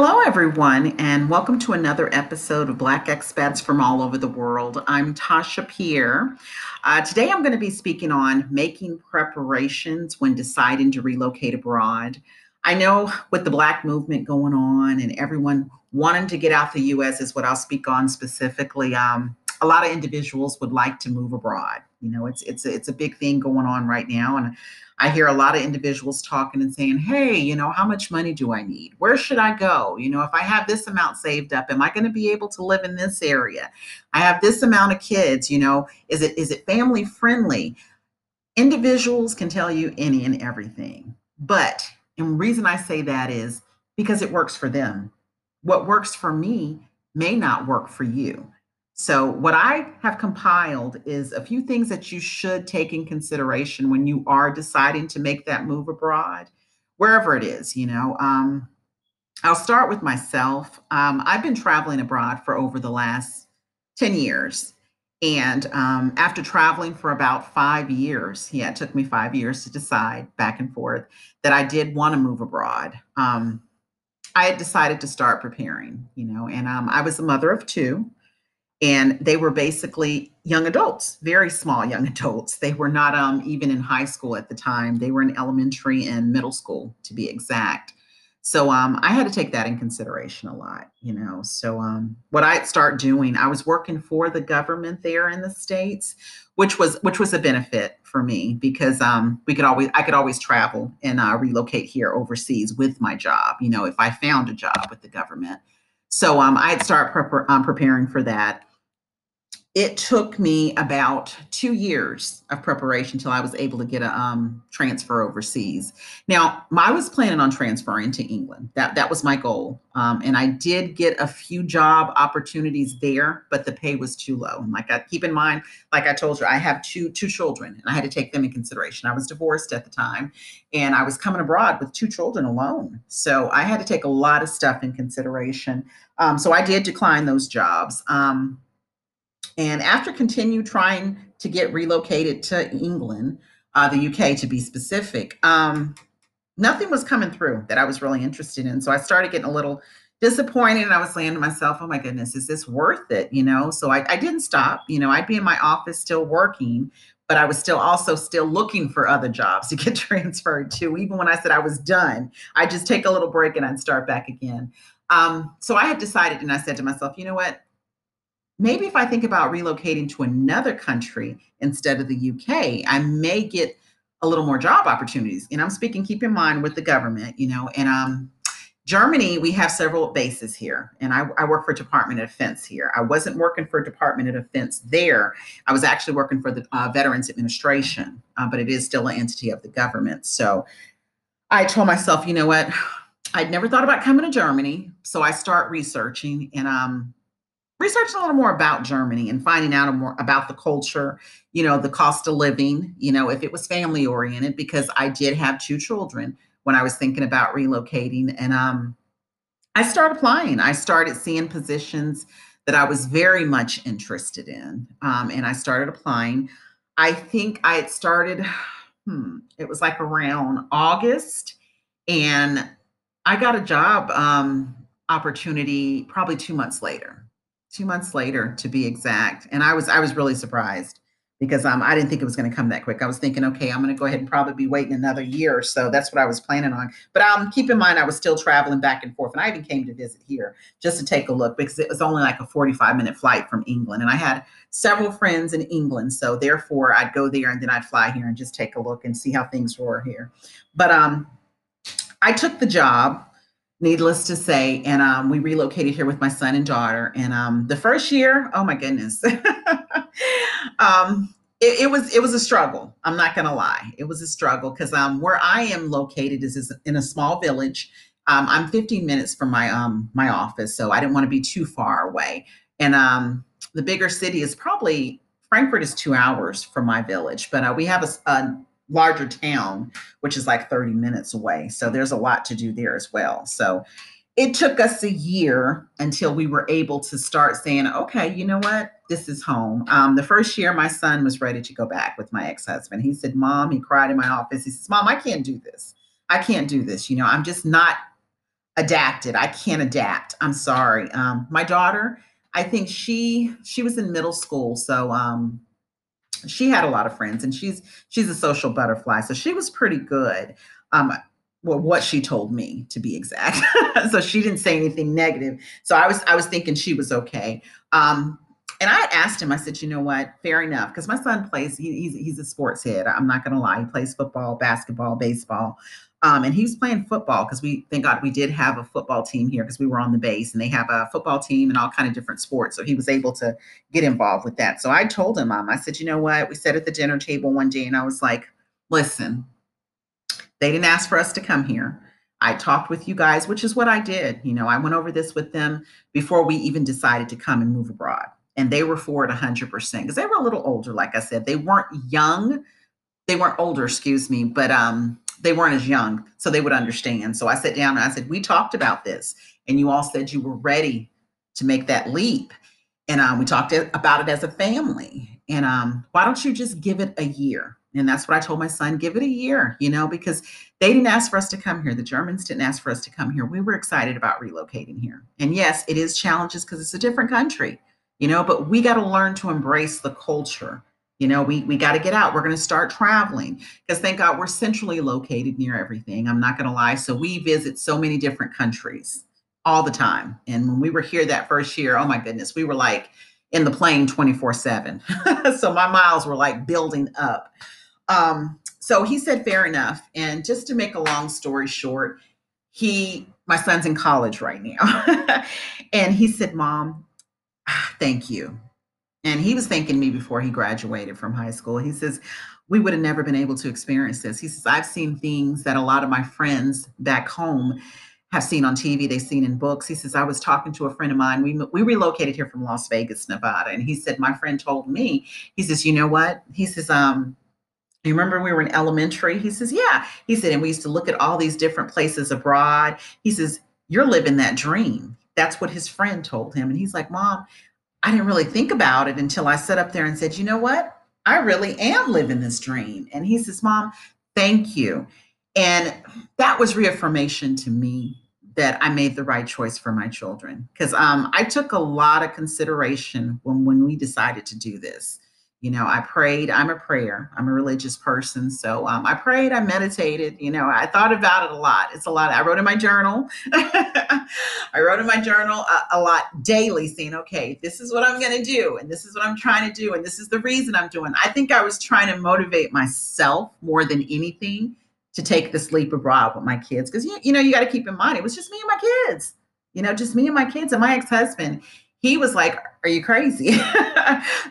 Hello, everyone, and welcome to another episode of Black Expats from All Over the World. I'm Tasha Pierre. Uh, today, I'm going to be speaking on making preparations when deciding to relocate abroad. I know with the Black movement going on and everyone wanting to get out the U.S. is what I'll speak on specifically. Um, a lot of individuals would like to move abroad. You know, it's it's a, it's a big thing going on right now, and I hear a lot of individuals talking and saying, "Hey, you know, how much money do I need? Where should I go? You know, if I have this amount saved up, am I going to be able to live in this area? I have this amount of kids. You know, is it is it family friendly?" Individuals can tell you any and everything, but and reason I say that is because it works for them. What works for me may not work for you. So, what I have compiled is a few things that you should take in consideration when you are deciding to make that move abroad, wherever it is. You know, um, I'll start with myself. Um, I've been traveling abroad for over the last 10 years. And um, after traveling for about five years, yeah, it took me five years to decide back and forth that I did want to move abroad. Um, I had decided to start preparing, you know, and um, I was a mother of two and they were basically young adults very small young adults. They were not um, even in high school at the time. They were in elementary and middle school to be exact. So um, i had to take that in consideration a lot you know? So um, what i'd start doing i was working for the government there in the states which was which was a benefit for me because um, we could always i could always travel and uh, relocate here overseas with my job you know if i found a job with the government. So um, i'd start um, preparing for that it took me about two years of preparation until I was able to get a um, transfer overseas. Now, I was planning on transferring to England. That that was my goal, um, and I did get a few job opportunities there, but the pay was too low. And like I keep in mind, like I told you, I have two two children, and I had to take them in consideration. I was divorced at the time, and I was coming abroad with two children alone, so I had to take a lot of stuff in consideration. Um, so I did decline those jobs. Um, and after continue trying to get relocated to England, uh, the UK to be specific, um, nothing was coming through that I was really interested in. So I started getting a little disappointed and I was saying to myself, oh my goodness, is this worth it? You know, so I, I didn't stop. You know, I'd be in my office still working, but I was still also still looking for other jobs to get transferred to. Even when I said I was done, I just take a little break and I'd start back again. Um, so I had decided and I said to myself, you know what? Maybe if I think about relocating to another country instead of the UK, I may get a little more job opportunities. And I'm speaking, keep in mind, with the government, you know, and um, Germany, we have several bases here, and I, I, work for Department of Defense here. I wasn't working for Department of Defense there. I was actually working for the uh, Veterans Administration, uh, but it is still an entity of the government. So I told myself, you know what? I'd never thought about coming to Germany, so I start researching, and um, researching a little more about Germany and finding out more about the culture, you know, the cost of living, you know, if it was family oriented, because I did have two children when I was thinking about relocating. And um, I started applying. I started seeing positions that I was very much interested in. Um, and I started applying. I think I had started, hmm, it was like around August. And I got a job um, opportunity probably two months later two months later to be exact and i was i was really surprised because um, i didn't think it was going to come that quick. I was thinking okay i'm going to go ahead and probably be waiting another year or so. That's what i was planning on. But um, keep in mind i was still traveling back and forth and i even came to visit here just to take a look because it was only like a 45 minute flight from england and i had several friends in england so therefore i'd go there and then i'd fly here and just take a look and see how things were here. But um, i took the job needless to say. And um, we relocated here with my son and daughter. And um, the first year, oh my goodness, um, it, it, was it was a struggle. I'm not gonna lie, it was a struggle because um, where I am located is, is in a small village. Um, I'm 15 minutes from my um my office, so I didn't want to be too far away. And um, the bigger city is probably Frankfurt is two hours from my village, but uh, we have a, a larger town, which is like 30 minutes away. So there's a lot to do there as well. So it took us a year until we were able to start saying, okay, you know what? This is home. Um, the first year, my son was ready to go back with my ex husband. He said, Mom, he cried in my office. He says, Mom, I can't do this. I can't do this. You know, I'm just not adapted. I can't adapt. I'm sorry. Um, my daughter, I think she she was in middle school, so um, she had a lot of friends, and she's she's a social butterfly, so she was pretty good. Um, well, what she told me to be exact. so she didn't say anything negative. So I was I was thinking she was okay. Um, and I asked him, I said, you know what, fair enough, because my son plays, he, he's, he's a sports head. I'm not going to lie. He plays football, basketball, baseball. Um, and he was playing football because we, thank God, we did have a football team here because we were on the base and they have a football team and all kind of different sports. So he was able to get involved with that. So I told him, um, I said, you know what, we sat at the dinner table one day and I was like, listen, they didn't ask for us to come here. I talked with you guys, which is what I did. You know, I went over this with them before we even decided to come and move abroad and they were for it 100% because they were a little older like i said they weren't young they weren't older excuse me but um they weren't as young so they would understand. So i sat down and i said we talked about this. And you all said you were ready to make that leap. And um, we talked about it as a family. And um, why don't you just give it a year? And that's what i told my son give it a year you know because they didn't ask for us to come here. The germans didn't ask for us to come here. We were excited about relocating here. And yes it is challenges because it's a different country you know, but we got to learn to embrace the culture. You know, we we got to get out. We're going to start traveling because thank God we're centrally located near everything. I'm not going to lie. So we visit so many different countries all the time. And when we were here that first year, oh my goodness, we were like in the plane 24 7. so my miles were like building up. Um, so he said, fair enough. And just to make a long story short, he, my son's in college right now. and he said, Mom, thank you. And he was thanking me before he graduated from high school. He says, we would have never been able to experience this. He says, I've seen things that a lot of my friends back home have seen on TV, they've seen in books. He says, I was talking to a friend of mine. We, we relocated here from Las Vegas, Nevada. And he said, My friend told me, he says, You know what? He says, um, you remember we were in elementary? He says, Yeah. He said, and we used to look at all these different places abroad. He says, You're living that dream. That's what his friend told him. And he's like, Mom, I didn't really think about it until I sat up there and said, You know what? I really am living this dream. And he says, Mom, thank you. And that was reaffirmation to me that I made the right choice for my children because um, I took a lot of consideration when when we decided to do this you know i prayed i'm a prayer i'm a religious person so um, i prayed i meditated you know i thought about it a lot it's a lot i wrote in my journal i wrote in my journal a, a, lot daily saying okay this is what i'm going to do and this is what i'm trying to do and this is the reason i'm doing. I think i was trying to motivate myself more than anything to take this leap abroad with my kids because you, you know you got to keep in mind it was just me and my kids you know just me and my kids and my ex-husband he was like, Are you crazy?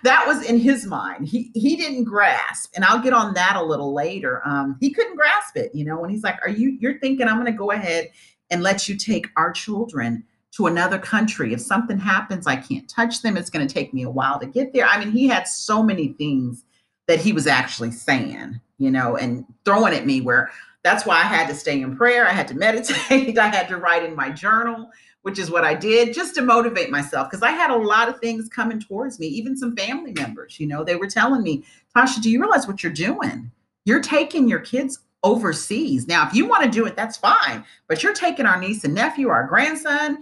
that was in his mind. He he didn't grasp, and I'll get on that a little later. Um, he couldn't grasp it, you know, when he's like, Are you you're thinking I'm gonna go ahead and let you take our children to another country? If something happens, I can't touch them. It's gonna take me a while to get there. I mean, he had so many things that he was actually saying, you know, and throwing at me where that's why I had to stay in prayer. I had to meditate. I had to write in my journal which is what I did just to motivate myself because I had a lot of things coming towards me, even some family members, you know, they were telling me, Tasha, do you realize what you're doing? You're taking your kids overseas. Now, if you want to do it, that's fine, but you're taking our niece and nephew, our grandson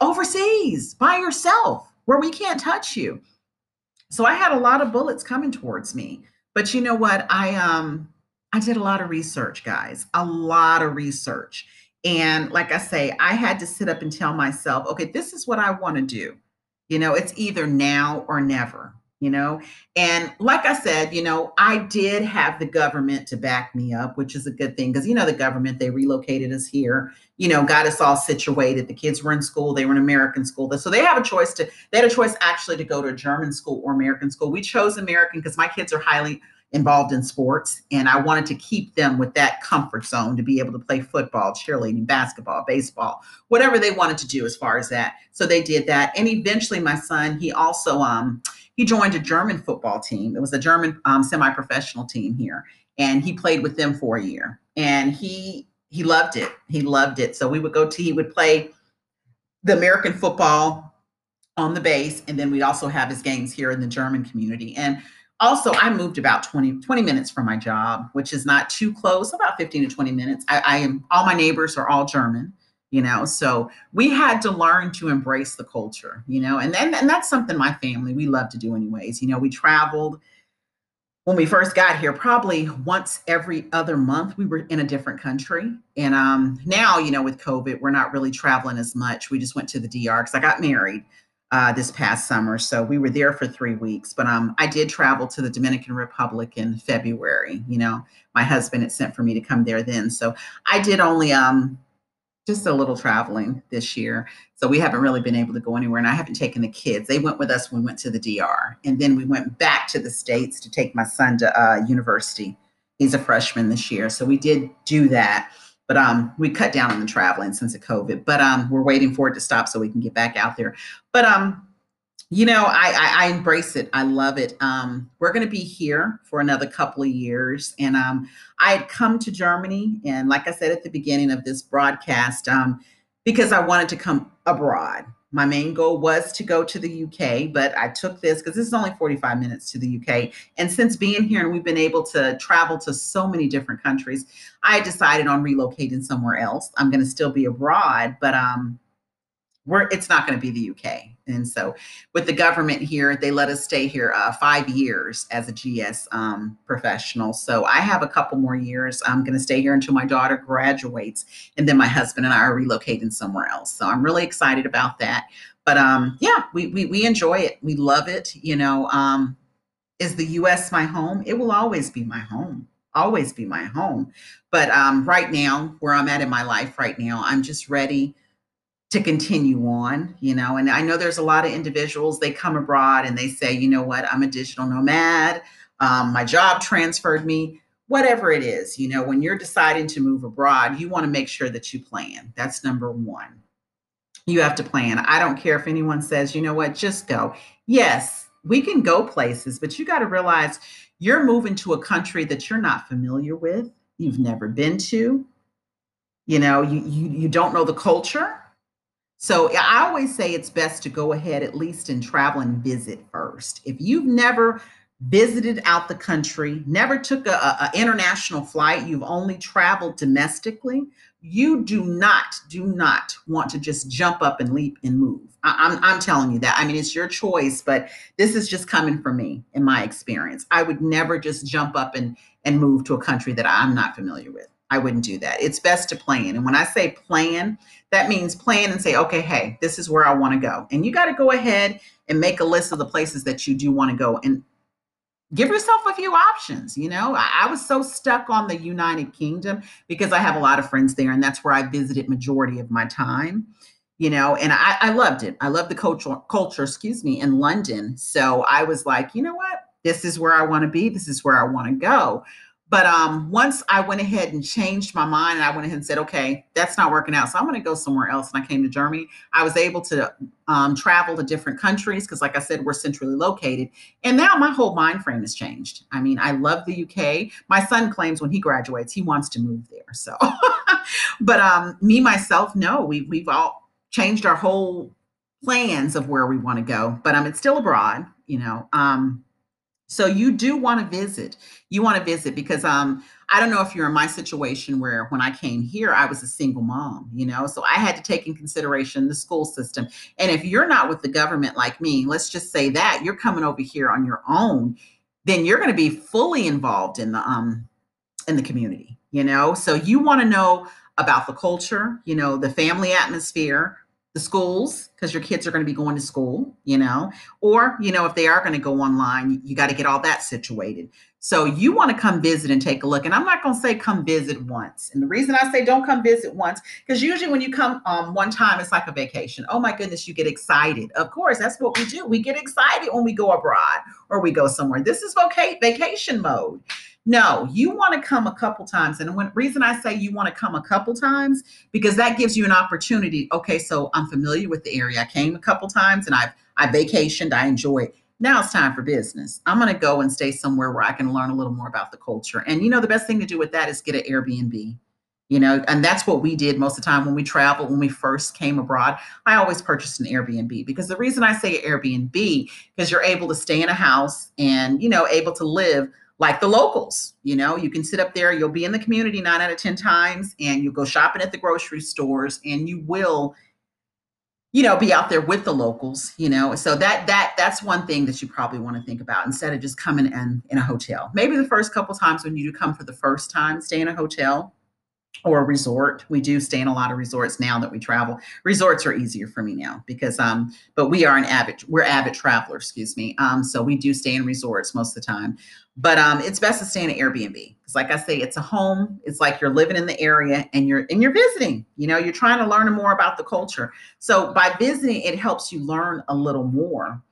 overseas by yourself where we can't touch you. So I had a lot of bullets coming towards me. But you know what? I um I did a lot of research, guys. A lot of research. And like I say, I had to sit up and tell myself, okay, this is what I want to do. You know, it's either now or never, you know. And like I said, you know, I did have the government to back me up, which is a good thing because, you know, the government, they relocated us here, you know, got us all situated. The kids were in school, they were in American school. So they have a choice to, they had a choice actually to go to a German school or American school. We chose American because my kids are highly involved in sports and I wanted to keep them with that comfort zone to be able to play football, cheerleading, basketball, baseball, whatever they wanted to do as far as that. So they did that. And eventually my son, he also um he joined a German football team. It was a German um, semi-professional team here and he played with them for a year. And he he loved it. He loved it. So we would go to he would play the American football on the base and then we'd also have his games here in the German community. And also i moved about 20 20 minutes from my job which is not too close about 15 to 20 minutes i, I am all my neighbors are all german you know so we had to learn to embrace the culture you know and then and that's something my family we love to do anyways you know we traveled when we first got here, probably once every other month, we were in a different country. And um, now, you know, with COVID, we're not really traveling as much. We just went to the DR because I got married uh, this past summer, so we were there for three weeks. But um, I did travel to the Dominican Republic in February. You know, my husband had sent for me to come there then, so I did only um, just a little traveling this year. So we haven't really been able to go anywhere. And I haven't taken the kids. They went with us when we went to the DR. And then we went back to the States to take my son to uh, university. He's a freshman this year. So we did do that. But um, we cut down on the traveling since the COVID. But um, we're waiting for it to stop so we can get back out there. But um, you know, I, I, I embrace it. I love it. Um, we're going to be here for another couple of years, and um, I had come to Germany, and like I said at the beginning of this broadcast, um, because I wanted to come abroad. My main goal was to go to the UK, but I took this because this is only 45 minutes to the UK. And since being here and we've been able to travel to so many different countries, I decided on relocating somewhere else. I'm going to still be abroad, but um, we're it's not going to be the UK. And so, with the government here, they let us stay here uh, five years as a GS um, professional. So I have a couple more years. I'm going to stay here until my daughter graduates, and then my husband and I are relocating somewhere else. So I'm really excited about that. But um, yeah, we, we we enjoy it. We love it. You know, um, is the U.S. my home? It will always be my home. Always be my home. But um, right now, where I'm at in my life right now, I'm just ready to continue on, you know. And I know there's a lot of individuals, they come abroad and they say, you know what, I'm a digital nomad. Um, my job transferred me, whatever it is, you know, when you're deciding to move abroad, you want to make sure that you plan. That's number one. You have to plan. I don't care if anyone says, you know what, just go. Yes, we can go places, but you got to realize you're moving to a country that you're not familiar with, you've never been to. You know, you, you, you don't know the culture so I always say it's best to go ahead at least and travel and visit first. If you've never visited out the country, never took a, a, international flight, you've only traveled domestically, you do not, do not want to just jump up and leap and move. I, I'm, I'm telling you that. I mean, it's your choice, but this is just coming from me in my experience. I would never just jump up and, and move to a country that I'm not familiar with. I wouldn't do that. It's best to plan. And when I say plan, that means plan and say, okay, hey, this is where I want to go. And you got to go ahead and make a list of the places that you do want to go and give yourself a few options. You know, I, I, was so stuck on the United Kingdom because I have a lot of friends there and that's where I visited majority of my time. You know, and I, I loved it. I love the culture, culture, excuse me, in London. So I was like, you know what? This is where I want to be. This is where I want to go. But um, once I went ahead and changed my mind, and I went ahead and said, okay, that's not working out. So I'm going to go somewhere else. And I came to Germany. I was able to um, travel to different countries because, like I said, we're centrally located. And now my whole mind frame has changed. I mean, I love the UK. My son claims when he graduates, he wants to move there. So, but um, me myself, no, we we've all changed our whole plans of where we want to go. But um, it's still abroad, you know. Um, so you do want to visit. You want to visit because um I don't know if you're in my situation where when I came here I was a single mom, you know. So I had to take in consideration the school system. And if you're not with the government like me, let's just say that you're coming over here on your own, then you're going to be fully involved in the um in the community, you know. So you want to know about the culture, you know, the family atmosphere, the schools because your kids are going to be going to school you know? Or you know if they are going to go online you, you got to get all that situated. So you want to come visit and take a look and i'm not going to say come visit once. And the reason i say don't come visit once because usually when you come um, one time it's like a vacation. Oh my goodness you get excited. Of course that's what we do. We get excited when we go abroad or we go somewhere. This is voca- vacation mode no, you want to come a couple times. And the reason I say you want to come a couple times, because that gives you an opportunity. Okay, so I'm familiar with the area. I came a couple times and I've I vacationed, I enjoy. Now it's time for business. I'm going to go and stay somewhere where I can learn a little more about the culture. And you know, the best thing to do with that is get an Airbnb. You know, and that's what we did most of the time when we traveled, when we first came abroad. I always purchased an Airbnb because the reason I say Airbnb, because you're able to stay in a house and, you know, able to live like the locals. You know, you can sit up there, you'll be in the community nine out of 10 times, and you go shopping at the grocery stores, and you will you know be out there with the locals you know so that that that's one thing that you probably want to think about instead of just coming in in a hotel maybe the first couple times when you do come for the first time stay in a hotel or a resort. We do stay in a lot of resorts now that we travel. Resorts are easier for me now because um, but we are an avid, we're avid travelers, excuse me. Um, so we do stay in resorts most of the time. But um, it's best to stay in an Airbnb. Because like I say, it's a home. It's like you're living in the area and you're and you're visiting. You know, you're trying to learn more about the culture. So by visiting, it helps you learn a little more.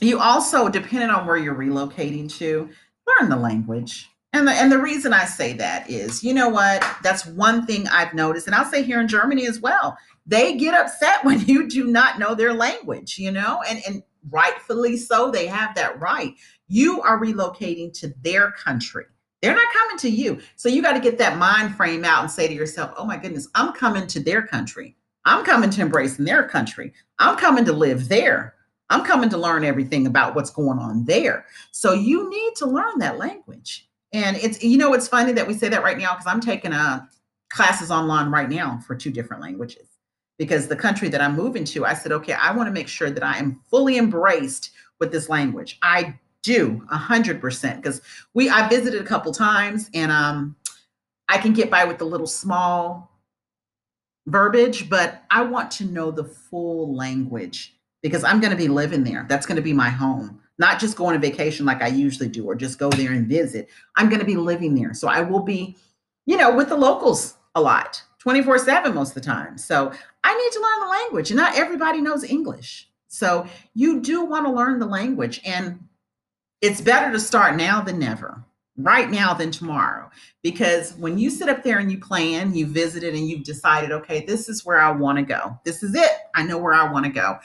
You also, depending on where you're relocating to, learn the language and the, and the reason I say that is, you know what? That's one thing I've noticed, and I'll say here in Germany as well. They get upset when you do not know their language, you know, and and rightfully so. They have that right. You are relocating to their country. They're not coming to you. So you got to get that mind frame out and say to yourself, "Oh my goodness, I'm coming to their country. I'm coming to embrace in their country. I'm coming to live there. I'm coming to learn everything about what's going on there." So you need to learn that language and it's you know it's funny that we say that right now because I'm taking a uh, classes online right now for two different languages because the country that I'm moving to, I said, okay, I want to make sure that I am fully embraced with this language. I do a hundred percent because we I visited a couple times and um I can get by with the little small verbiage, but I want to know the full language because I'm going to be living there. That's going to be my home not just go on a vacation like I usually do or just go there and visit. I'm going to be living there. So I will be, you know, with the locals a lot, 24 7 most of the time. So I need to learn the language, and not everybody knows English. So you do want to learn the language, and it's better to start now than never, right now than tomorrow. Because when you sit up there and you plan, you visited, and you've decided, okay, this is where I want to go. This is it. I know where I want to go.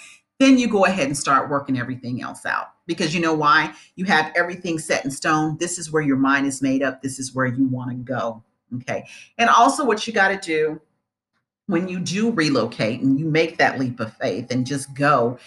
Then you go ahead and start working everything else out because you know why? You have everything set in stone. This is where your mind is made up. This is where you want to go. Okay. And also, what you got to do when you do relocate and you make that leap of faith and just go,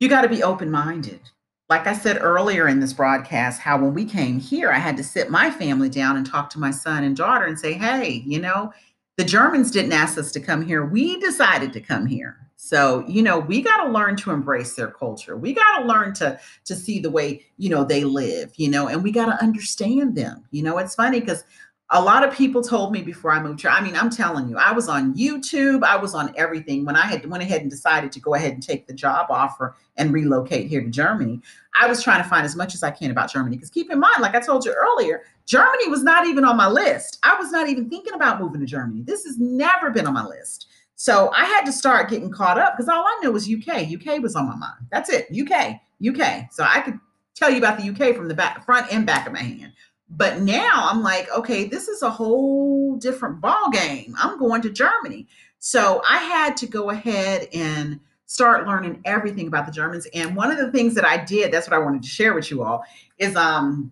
you got to be open minded. Like I said earlier in this broadcast, how when we came here, I had to sit my family down and talk to my son and daughter and say, hey, you know, the Germans didn't ask us to come here. We decided to come here. So, you know, we got to learn to embrace their culture. We got to learn to to see the way, you know, they live, you know, and we got to understand them. You know, it's funny cuz a lot of people told me before I moved here. I mean, I'm telling you, I was on YouTube, I was on everything when I had went ahead and decided to go ahead and take the job offer and relocate here to Germany. I was trying to find as much as I can about Germany because keep in mind, like I told you earlier, Germany was not even on my list. I was not even thinking about moving to Germany. This has never been on my list. So I had to start getting caught up because all I knew was UK. UK was on my mind. That's it. UK, UK. So I could tell you about the UK from the back, front and back of my hand. But now I'm like, okay, this is a whole different ball game. I'm going to Germany. So I had to go ahead and start learning everything about the Germans. And one of the things that I did, that's what I wanted to share with you all, is um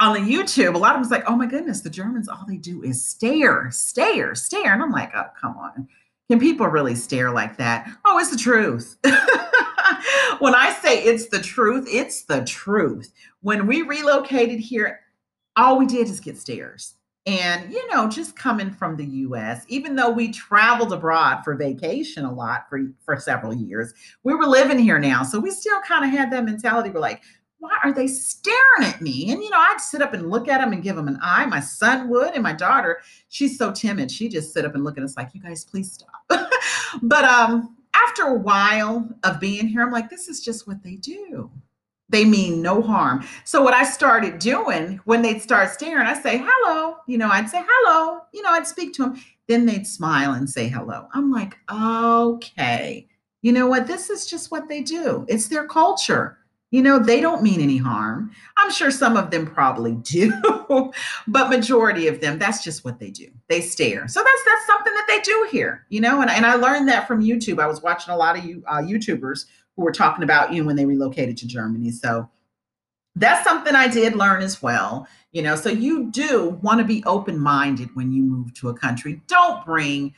on the YouTube, a lot of them was like, oh my goodness, the Germans, all they do is stare, stare, stare. And I'm like, oh, come on. Can people really stare like that? Oh, it's the truth. when I say it's the truth, it's the truth. When we relocated here, all we did is get stares. And, you know, just coming from the US, even though we traveled abroad for vacation a lot for, for several years, we were living here now. So we still kind of had that mentality. We're like, why are they staring at me? And, you know, I'd sit up and look at them and give them an eye. My son would, and my daughter, she's so timid. She just sit up and look at us like, you guys, please stop. but um, after a while of being here, I'm like, this is just what they do. They mean no harm. So what I started doing when they'd start staring, I say, hello. You know, I'd say, hello. You know, I'd speak to them. Then they'd smile and say hello. I'm like, okay. You know what? This is just what they do. It's their culture you know, they don't mean any harm. I'm sure some of them probably do, but majority of them, that's just what they do. They stare. So that's that's something that they do here, you know. And, and I learned that from YouTube. I was watching a lot of you uh, YouTubers who were talking about you know when they relocated to Germany. So that's something I did learn as well. You know, so you do want to be open minded when you move to a country. Don't bring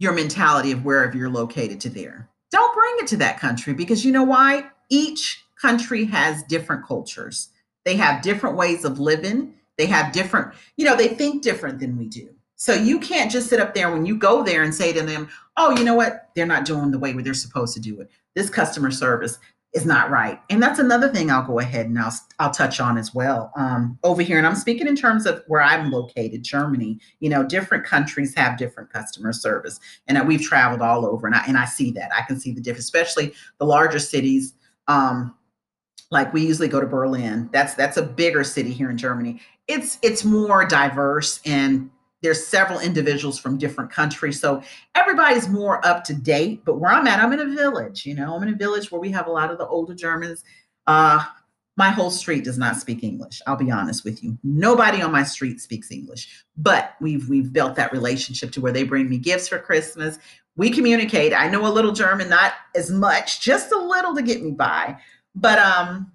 your mentality of wherever you're located to there. Don't bring it to that country because you know why? Each country has different cultures. They have different ways of living. They have different, you know, they think different than we do. So you can't just sit up there when you go there and say to them, oh, you know what? They're not doing the way where they're supposed to do it. This customer service is not right. And that's another thing I'll go ahead and I'll, I'll touch on as well. Um, over here, and I'm speaking in terms of where I'm located, Germany, you know, different countries have different customer service. And we've traveled all over and I, and I see that. I can see the difference, especially the larger cities. Um, like we usually go to Berlin. That's that's a bigger city here in Germany. It's it's more diverse and there's several individuals from different countries. So everybody's more up to date. But where I'm at, I'm in a village, you know, I'm in a village where we have a lot of the older Germans. Uh, my whole street does not speak English. I'll be honest with you. Nobody on my street speaks English, but we've we've built that relationship to where they bring me gifts for Christmas. We communicate. I know a little German, not as much, just a little to get me by. But um,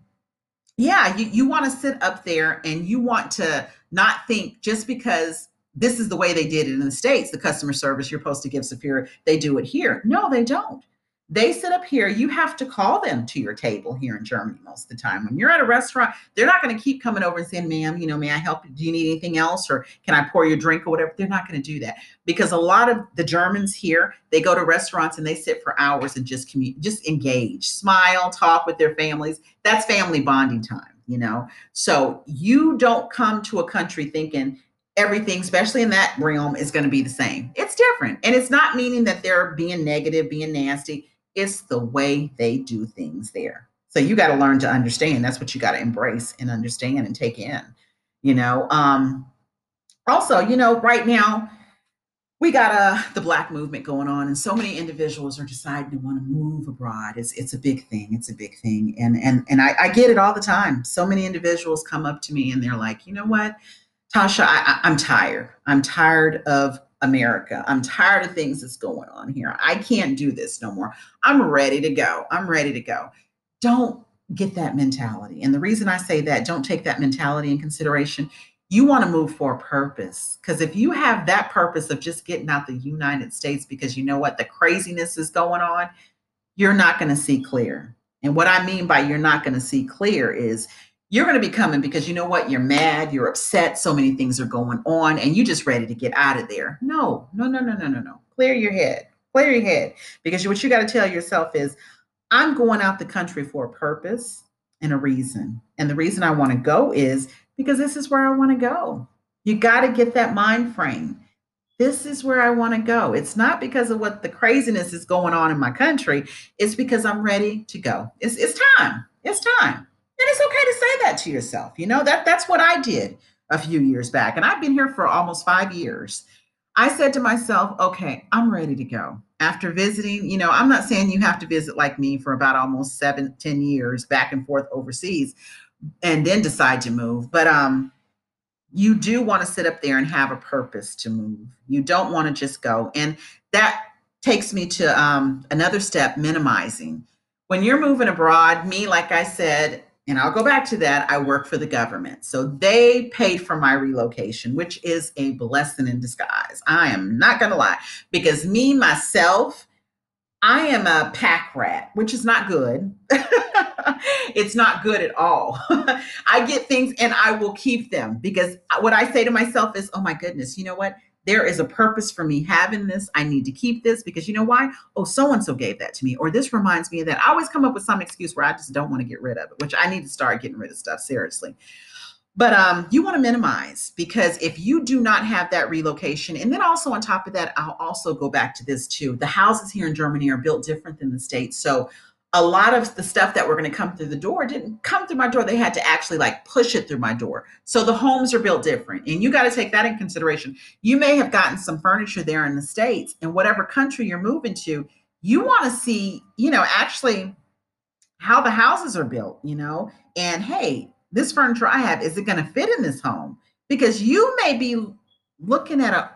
yeah, you, you want to sit up there and you want to not think just because this is the way they did it in the States, the customer service you're supposed to give superior, they do it here. No, they don't. They sit up here. You have to call them to your table here in Germany most of the time. When you're at a restaurant, they're not going to keep coming over and saying, ma'am, you know, may I help you? Do you need anything else? Or can I pour you a drink or whatever? They're not going to do that because a lot of the Germans here, they go to restaurants and they sit for hours and just just engage, smile, talk with their families. That's family bonding time, you know? So you don't come to a country thinking, everything, especially in that realm, is going to be the same. It's different. And it's not meaning that they're being negative, being nasty. It's the way they do things there. So you got to learn to understand. That's what you got to embrace and understand and take in. You know, um, also, you know, right now we got uh, the black movement going on, and so many individuals are deciding to want to move abroad. It's it's a big thing. It's a big thing, and and and I, I get it all the time. So many individuals come up to me and they're like, you know what? Tasha, I, I'm tired. I'm tired of America. I'm tired of things that's going on here. I can't do this no more. I'm ready to go. I'm ready to go. Don't get that mentality. And the reason I say that, don't take that mentality in consideration. You want to move for a purpose. Because if you have that purpose of just getting out the United States because you know what the craziness is going on, you're not going to see clear. And what I mean by you're not going to see clear is you're going to be coming because you know what? You're mad, you're upset, so many things are going on, and you're just ready to get out of there. No, no, no, no, no, no, no. Clear your head. Clear your head. Because what you got to tell yourself is, I'm going out the country for a purpose and a reason. And the reason I want to go is because this is where I want to go. You got to get that mind frame. This is where I want to go. It's not because of what the craziness is going on in my country. It's because I'm ready to go. It's, it's time. It's time. And it's okay to say that to yourself. You know, that that's what I did a few years back. And I've been here for almost five years. I said to myself, okay, I'm ready to go. After visiting, you know, I'm not saying you have to visit like me for about almost seven, ten years back and forth overseas and then decide to move. But um, you do want to sit up there and have a purpose to move. You don't want to just go. And that takes me to um, another step minimizing. When you're moving abroad, me, like I said, and I'll go back to that. I work for the government. So they paid for my relocation, which is a blessing in disguise. I am not going to lie because me, myself, I am a pack rat, which is not good. it's not good at all. I get things and I will keep them because what I say to myself is, oh my goodness, you know what? There is a purpose for me having this. I need to keep this because you know why? Oh, so and so gave that to me, or this reminds me of that. I always come up with some excuse where I just don't want to get rid of it, which I need to start getting rid of stuff seriously. But um, you want to minimize because if you do not have that relocation, and then also on top of that, I'll also go back to this too. The houses here in Germany are built different than the States. So a lot of the stuff that were going to come through the door didn't come through my door. They had to actually like push it through my door. So the homes are built different. And you got to take that in consideration. You may have gotten some furniture there in the States, and whatever country you're moving to, you want to see, you know, actually how the houses are built, you know, and hey, this furniture I have, is it going to fit in this home? Because you may be looking at a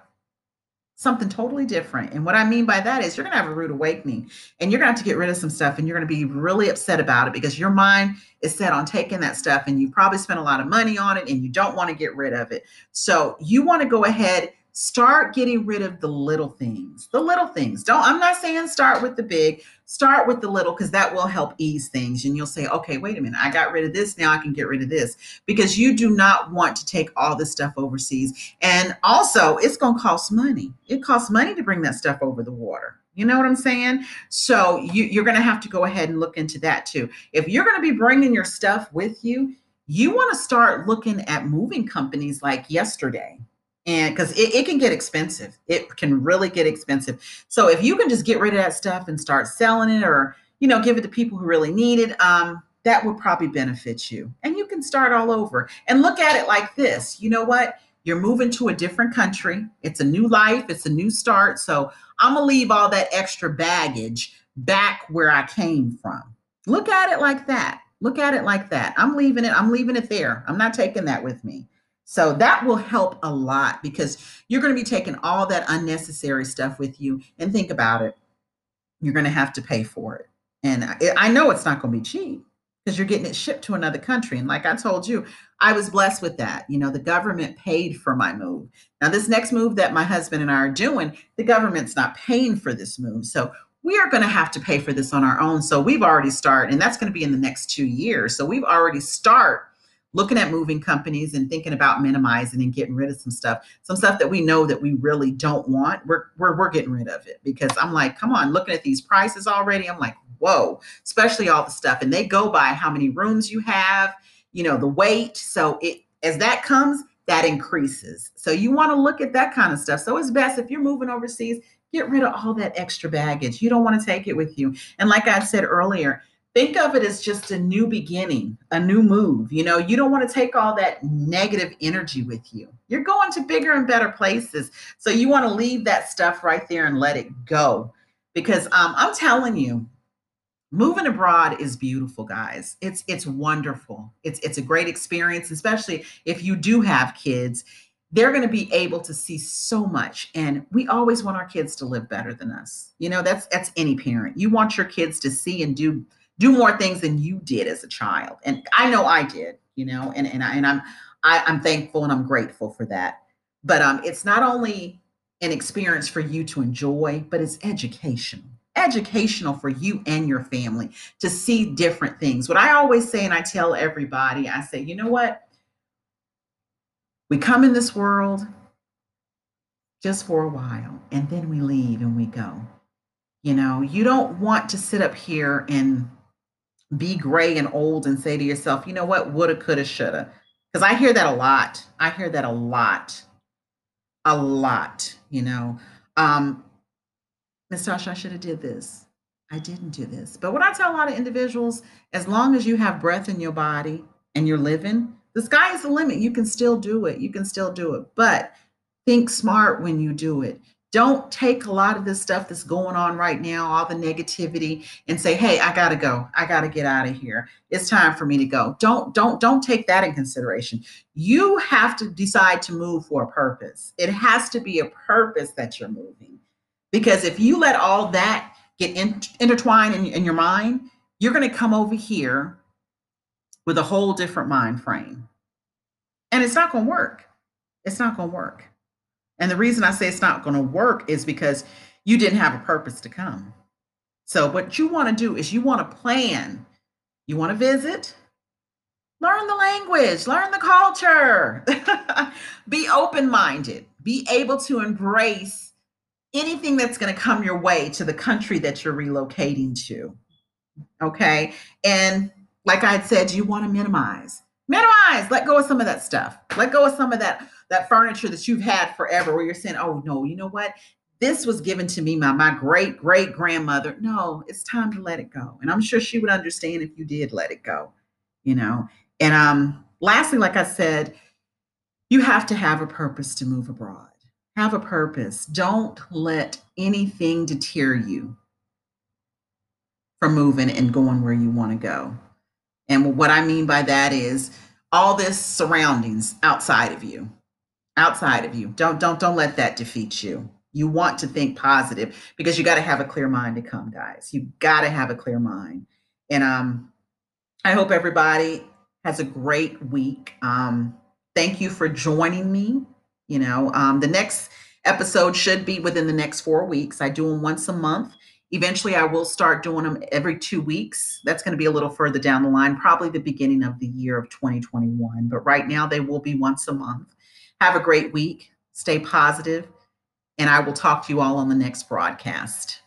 something totally different. And what I mean by that is you're going to have a rude awakening and you're going to have to get rid of some stuff and you're going to be really upset about it because your mind is set on taking that stuff and you probably spent a lot of money on it and you don't want to get rid of it. So you want to go ahead start getting rid of the little things. The little things. Don't I'm not saying start with the big, start with the little because that will help ease things and you'll say, "Okay, wait a minute. I got rid of this, now I can get rid of this." Because you do not want to take all this stuff overseas. And also, it's going to cost money. It costs money to bring that stuff over the water. You know what I'm saying? So you, you're going to have to go ahead and look into that too. If you're going to be bringing your stuff with you, you want to start looking at moving companies like yesterday and because it, it, can get expensive. It can really get expensive. So if you can just get rid of that stuff and start selling it or you know give it to people who really need it um, that would probably benefit you. And you can start all over. And look at it like this. You know what? You're moving to a different country. It's a new life. It's a new start. So i'm gonna leave all that extra baggage back where i came from. Look at it like that. Look at it like that. I'm leaving it. I'm leaving it there. I'm not taking that with me so that will help a lot because you're going to be taking all that unnecessary stuff with you. And think about it, you're going to have to pay for it. And I know it's not going to be cheap because you're getting it shipped to another country. And like I told you, I was blessed with that. You know, the government paid for my move. Now, this next move that my husband and I are doing, the government's not paying for this move. So we are going to have to pay for this on our own. So we've already started, and that's going to be in the next two years. So we've already start looking at moving companies and thinking about minimizing and getting rid of some stuff some stuff that we know that we really don't want we're, we're, we're getting rid of it because i'm like come on looking at these prices already i'm like whoa especially all the stuff and they go by how many rooms you have you know the weight so it as that comes that increases. So you want to look at that kind of stuff. So it's best if you're moving overseas get rid of all that extra baggage. You don't want to take it with you. And like i said earlier think of it as just a new beginning, a new move. You know, you don't want to take all that negative energy with you. You're going to bigger and better places. So you want to leave that stuff right there and let it go. Because um, I'm telling you, moving abroad is beautiful, guys. It's it's wonderful. It's it's a great experience, especially if you do have kids. They're going to be able to see so much and we always want our kids to live better than us. You know, that's that's any parent. You want your kids to see and do do more things than you did as a child. And I know I did, you know, and, and, I, and I'm, I, am i am thankful and I'm grateful for that. But um, it's not only an experience for you to enjoy, but it's educational educational for you and your family to see different things. What I always say, and I tell everybody, I say, you know what? We come in this world just for a while, and then we leave and we go. You know, you don't want to sit up here and be gray and old and say to yourself, you know what, woulda, coulda, shoulda. Because I hear that a lot. I hear that a lot. A lot, you know. Um, Miss Tasha, I should have did this. I didn't do this. But what I tell a lot of individuals, as long as you have breath in your body and you're living, the sky is the limit. You can still do it. You can still do it. But think smart when you do it don't take a lot of this stuff that's going on right now, all the negativity, and say, "Hey, I got to go. I got to get out of here. It's time for me to go." Don't don't don't take that in consideration. You have to decide to move for a purpose. It has to be a purpose that you're moving. Because if you let all that get in, intertwined in, in your mind, you're to come over here with a whole different mind frame. And it's not to work. It's not to work. And the reason I say it's not going to work is because you didn't have a purpose to come. So, what you want to do is you want to plan. You want to visit, learn the language, learn the culture, be open minded, be able to embrace anything that's going to come your way to the country that you're relocating to. Okay. And like I had said, you want to minimize, minimize, let go of some of that stuff, let go of some of that that furniture that you've had forever where you're saying, oh no, you know what? This was given to me by my great great grandmother. No, it's time to let it go. And I'm sure she would understand if you did let it go, you know. And um, lastly, like I said, you have to have a purpose to move abroad. Have a purpose. Don't let anything deter you from moving and going where you want to go. And what I mean by that is all this surroundings outside of you outside of you. Don't don't don't let that defeat you. You want to think positive because you got to have a clear mind to come, guys. You got to have a clear mind. And um I hope everybody has a great week. Um thank you for joining me. You know, um the next episode should be within the next 4 weeks. I do them once a month. Eventually, I will start doing them every two weeks. That's going to be a little further down the line, probably the beginning of the year of 2021. But right now, they will be once a month. Have a great week. Stay positive, and I will talk to you all on the next broadcast.